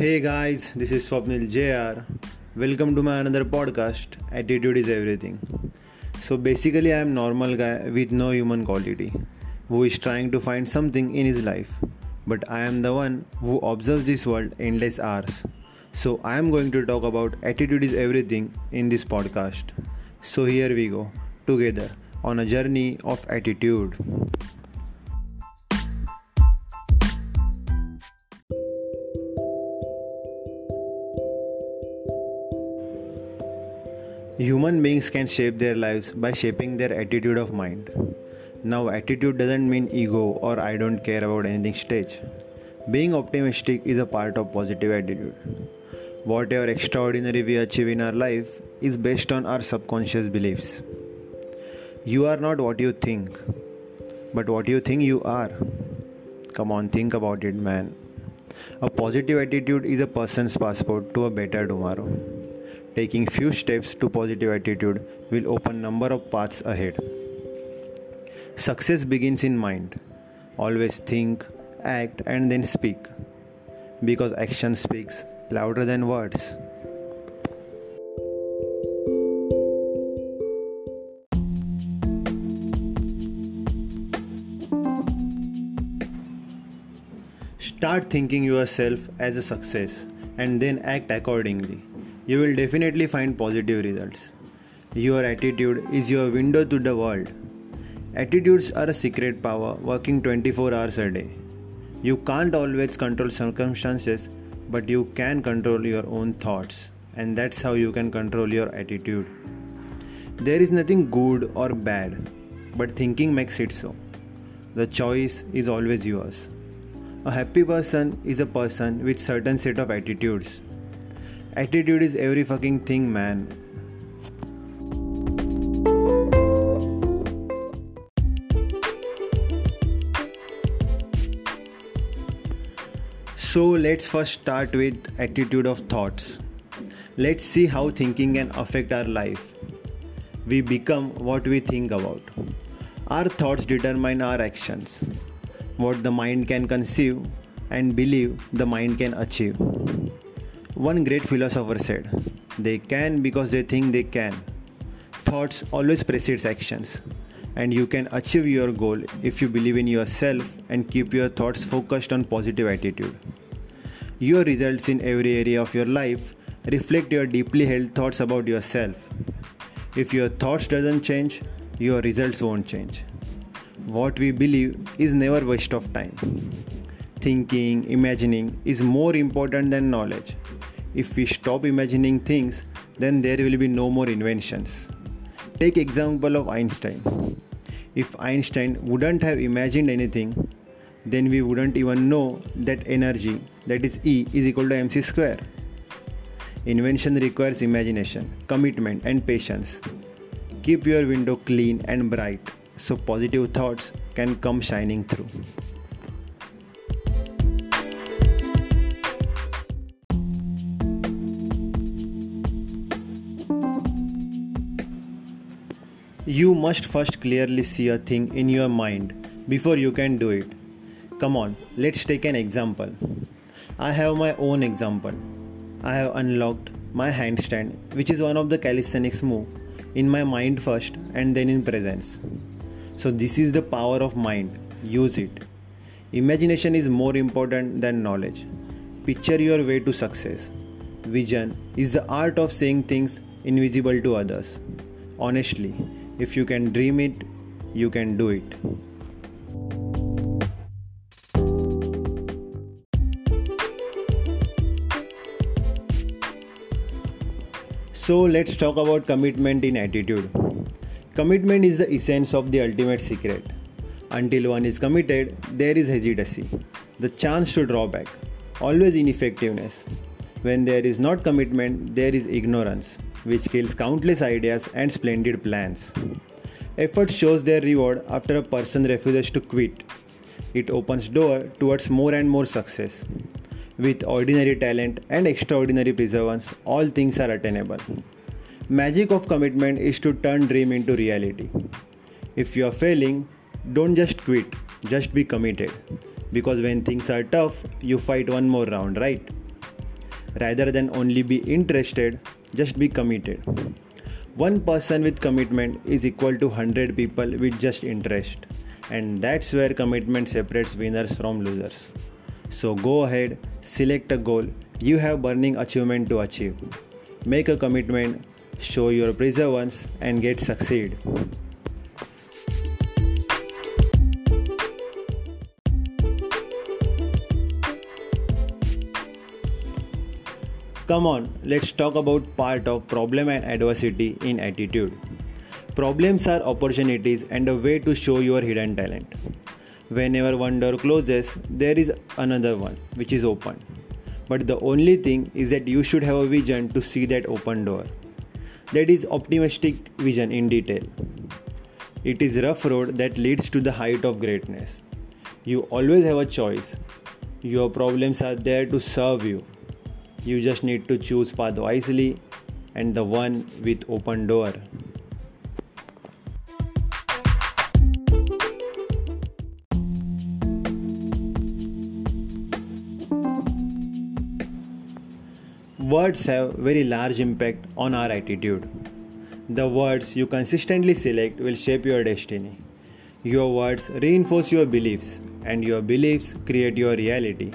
Hey guys, this is Swapnil JR. Welcome to my another podcast, Attitude is Everything. So basically I am normal guy with no human quality who is trying to find something in his life. But I am the one who observes this world endless hours. So I am going to talk about attitude is everything in this podcast. So here we go together on a journey of attitude. Human beings can shape their lives by shaping their attitude of mind. Now, attitude doesn't mean ego or I don't care about anything stage. Being optimistic is a part of positive attitude. Whatever extraordinary we achieve in our life is based on our subconscious beliefs. You are not what you think, but what you think you are. Come on, think about it, man. A positive attitude is a person's passport to a better tomorrow. Taking few steps to positive attitude will open number of paths ahead. Success begins in mind. Always think, act and then speak. Because action speaks louder than words. Start thinking yourself as a success and then act accordingly you will definitely find positive results. Your attitude is your window to the world. Attitudes are a secret power working 24 hours a day. You can't always control circumstances, but you can control your own thoughts, and that's how you can control your attitude. There is nothing good or bad, but thinking makes it so. The choice is always yours. A happy person is a person with certain set of attitudes Attitude is every fucking thing, man. So let's first start with attitude of thoughts. Let's see how thinking can affect our life. We become what we think about. Our thoughts determine our actions. What the mind can conceive and believe, the mind can achieve. One great philosopher said, They can because they think they can. Thoughts always precedes actions, and you can achieve your goal if you believe in yourself and keep your thoughts focused on positive attitude. Your results in every area of your life reflect your deeply held thoughts about yourself. If your thoughts doesn't change, your results won't change. What we believe is never waste of time. Thinking, imagining is more important than knowledge if we stop imagining things, then there will be no more inventions. Take example of Einstein. If Einstein wouldn't have imagined anything, then we wouldn't even know that energy, that is E, is equal to mc square. Invention requires imagination, commitment, and patience. Keep your window clean and bright so positive thoughts can come shining through. You must first clearly see a thing in your mind before you can do it. Come on, let's take an example. I have my own example. I have unlocked my handstand, which is one of the calisthenics move, in my mind first and then in presence. So, this is the power of mind. Use it. Imagination is more important than knowledge. Picture your way to success. Vision is the art of seeing things invisible to others. Honestly, if you can dream it, you can do it. So let's talk about commitment in attitude. Commitment is the essence of the ultimate secret. Until one is committed, there is hesitancy, the chance to draw back, always ineffectiveness. When there is not commitment, there is ignorance, which kills countless ideas and splendid plans. Effort shows their reward after a person refuses to quit. It opens door towards more and more success. With ordinary talent and extraordinary perseverance, all things are attainable. Magic of commitment is to turn dream into reality. If you are failing, don't just quit, just be committed. Because when things are tough, you fight one more round, right? Rather than only be interested, just be committed. One person with commitment is equal to 100 people with just interest, and that's where commitment separates winners from losers. So go ahead, select a goal you have burning achievement to achieve. Make a commitment, show your perseverance, and get succeed. Come on, let's talk about part of problem and adversity in attitude. Problems are opportunities and a way to show your hidden talent. Whenever one door closes, there is another one which is open. But the only thing is that you should have a vision to see that open door. That is optimistic vision in detail. It is rough road that leads to the height of greatness. You always have a choice. Your problems are there to serve you you just need to choose path wisely and the one with open door. Words have very large impact on our attitude. The words you consistently select will shape your destiny. Your words reinforce your beliefs, and your beliefs create your reality.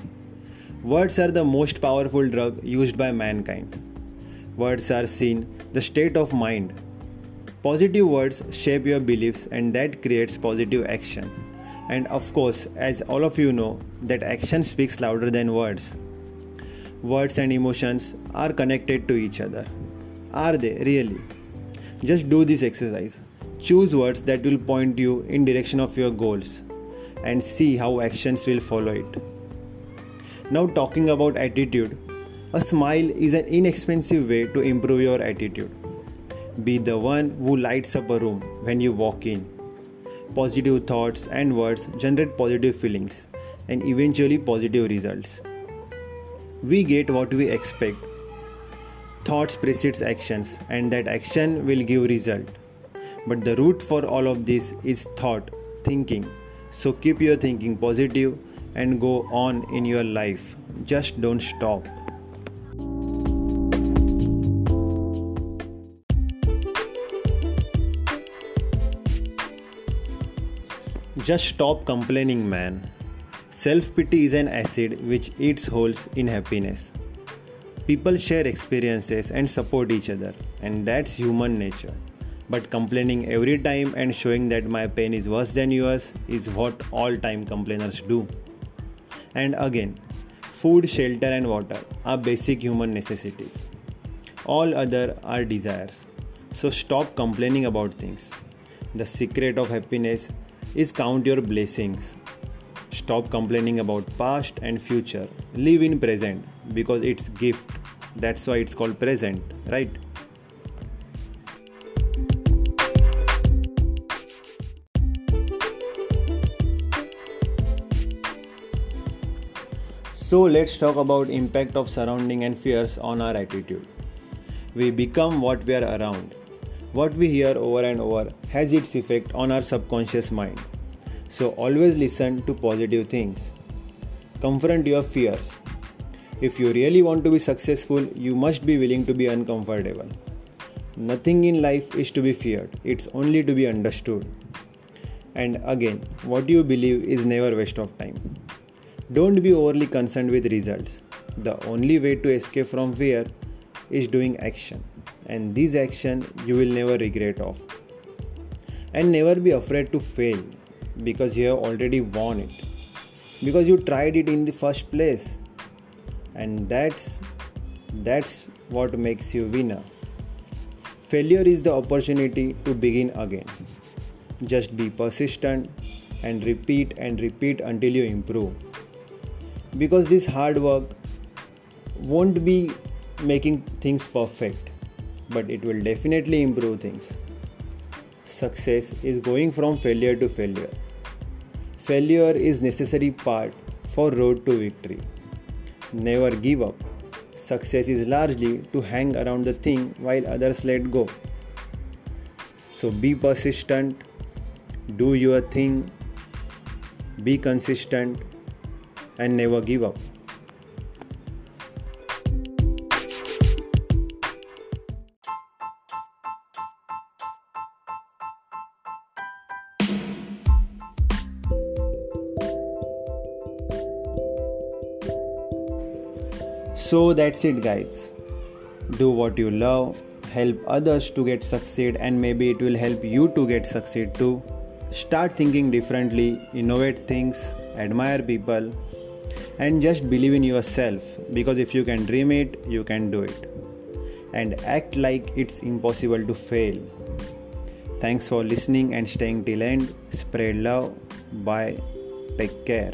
Words are the most powerful drug used by mankind. Words are seen the state of mind. Positive words shape your beliefs and that creates positive action. And of course, as all of you know, that action speaks louder than words. Words and emotions are connected to each other. Are they really? Just do this exercise. Choose words that will point you in direction of your goals and see how actions will follow it. Now, talking about attitude, a smile is an inexpensive way to improve your attitude. Be the one who lights up a room when you walk in. Positive thoughts and words generate positive feelings and eventually positive results. We get what we expect. Thoughts precedes actions and that action will give result. But the root for all of this is thought, thinking. So keep your thinking positive and go on in your life. Just don't stop. Just stop complaining, man. Self pity is an acid which eats holes in happiness. People share experiences and support each other, and that's human nature. But complaining every time and showing that my pain is worse than yours is what all time complainers do. And again, food, shelter, and water are basic human necessities. All other are desires. So stop complaining about things. The secret of happiness is count your blessings. Stop complaining about past and future. Live in present because it's gift. That's why it's called present, right? So let's talk about impact of surrounding and fears on our attitude. We become what we are around. What we hear over and over has its effect on our subconscious mind. So always listen to positive things. Confront your fears. If you really want to be successful, you must be willing to be uncomfortable. Nothing in life is to be feared, it's only to be understood. And again, what you believe is never waste of time. Don't be overly concerned with results. The only way to escape from fear is doing action, and this action you will never regret of. And never be afraid to fail because you have already won it. Because you tried it in the first place. And that's that's what makes you winner. Failure is the opportunity to begin again. Just be persistent and repeat and repeat until you improve because this hard work won't be making things perfect but it will definitely improve things. Success is going from failure to failure. Failure is necessary part for road to victory. Never give up. Success is largely to hang around the thing while others let go. So be persistent. Do your thing. Be consistent and never give up. So that's it, guys. Do what you love, help others to get succeed, and maybe it will help you to get succeed too. Start thinking differently, innovate things, admire people, and just believe in yourself because if you can dream it, you can do it. And act like it's impossible to fail. Thanks for listening and staying till end. Spread love. Bye. Take care.